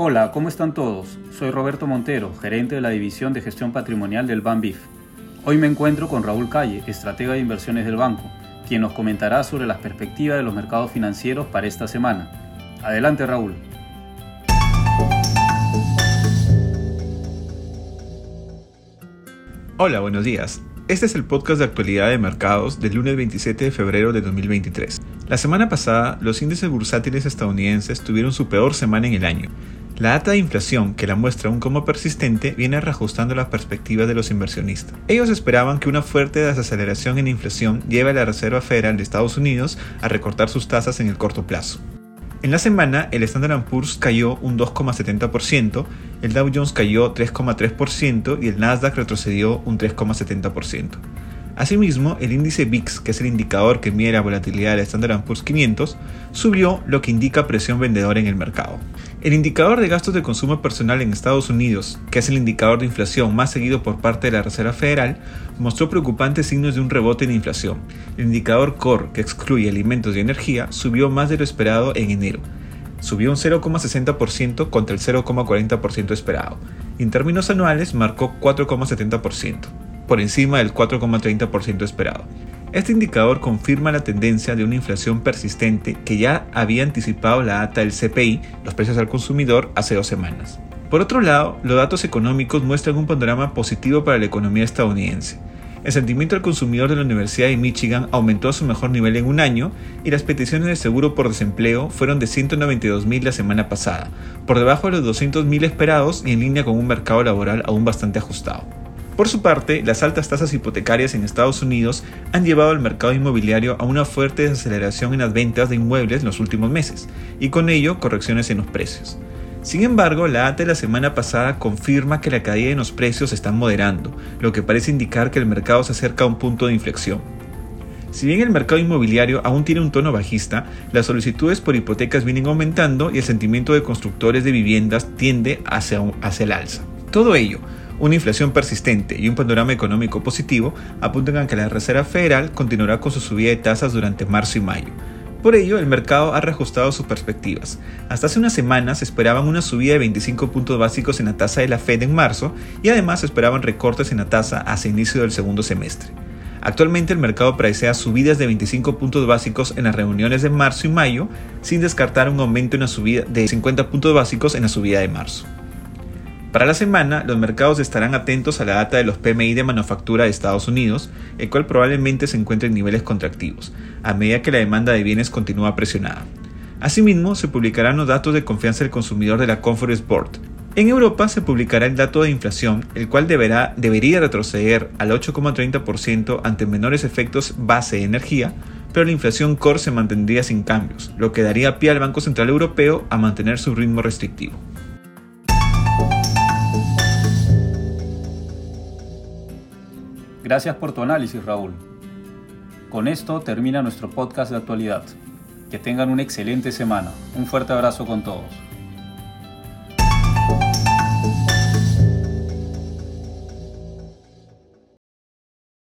Hola, ¿cómo están todos? Soy Roberto Montero, gerente de la División de Gestión Patrimonial del BANBIF. Hoy me encuentro con Raúl Calle, estratega de inversiones del banco, quien nos comentará sobre las perspectivas de los mercados financieros para esta semana. Adelante, Raúl. Hola, buenos días. Este es el podcast de actualidad de mercados del lunes 27 de febrero de 2023. La semana pasada, los índices bursátiles estadounidenses tuvieron su peor semana en el año. La data de inflación, que la muestra aún como persistente, viene reajustando las perspectivas de los inversionistas. Ellos esperaban que una fuerte desaceleración en la inflación lleve a la Reserva Federal de Estados Unidos a recortar sus tasas en el corto plazo. En la semana, el Standard Poor's cayó un 2,70%, el Dow Jones cayó 3,3% y el Nasdaq retrocedió un 3,70%. Asimismo, el índice VIX, que es el indicador que mide la volatilidad del Standard Poor's 500, subió, lo que indica presión vendedora en el mercado. El indicador de gastos de consumo personal en Estados Unidos, que es el indicador de inflación más seguido por parte de la Reserva Federal, mostró preocupantes signos de un rebote en inflación. El indicador Core, que excluye alimentos y energía, subió más de lo esperado en enero. Subió un 0,60% contra el 0,40% esperado. En términos anuales, marcó 4,70% por encima del 4,30% esperado. Este indicador confirma la tendencia de una inflación persistente que ya había anticipado la data del CPI, los precios al consumidor, hace dos semanas. Por otro lado, los datos económicos muestran un panorama positivo para la economía estadounidense. El sentimiento del consumidor de la Universidad de Michigan aumentó a su mejor nivel en un año y las peticiones de seguro por desempleo fueron de 192.000 la semana pasada, por debajo de los 200.000 esperados y en línea con un mercado laboral aún bastante ajustado. Por su parte, las altas tasas hipotecarias en Estados Unidos han llevado al mercado inmobiliario a una fuerte desaceleración en las ventas de inmuebles en los últimos meses, y con ello correcciones en los precios. Sin embargo, la ATA de la semana pasada confirma que la caída en los precios está moderando, lo que parece indicar que el mercado se acerca a un punto de inflexión. Si bien el mercado inmobiliario aún tiene un tono bajista, las solicitudes por hipotecas vienen aumentando y el sentimiento de constructores de viviendas tiende hacia el alza. Todo ello una inflación persistente y un panorama económico positivo apuntan a que la Reserva Federal continuará con su subida de tasas durante marzo y mayo. Por ello, el mercado ha reajustado sus perspectivas. Hasta hace unas semanas esperaban una subida de 25 puntos básicos en la tasa de la Fed en marzo y además esperaban recortes en la tasa hacia inicio del segundo semestre. Actualmente el mercado predecea subidas de 25 puntos básicos en las reuniones de marzo y mayo, sin descartar un aumento en la subida de 50 puntos básicos en la subida de marzo. Para la semana, los mercados estarán atentos a la data de los PMI de manufactura de Estados Unidos, el cual probablemente se encuentre en niveles contractivos, a medida que la demanda de bienes continúa presionada. Asimismo, se publicarán los datos de confianza del consumidor de la Conference Board. En Europa se publicará el dato de inflación, el cual deberá, debería retroceder al 8,30% ante menores efectos base de energía, pero la inflación core se mantendría sin cambios, lo que daría pie al Banco Central Europeo a mantener su ritmo restrictivo. Gracias por tu análisis, Raúl. Con esto termina nuestro podcast de actualidad. Que tengan una excelente semana. Un fuerte abrazo con todos.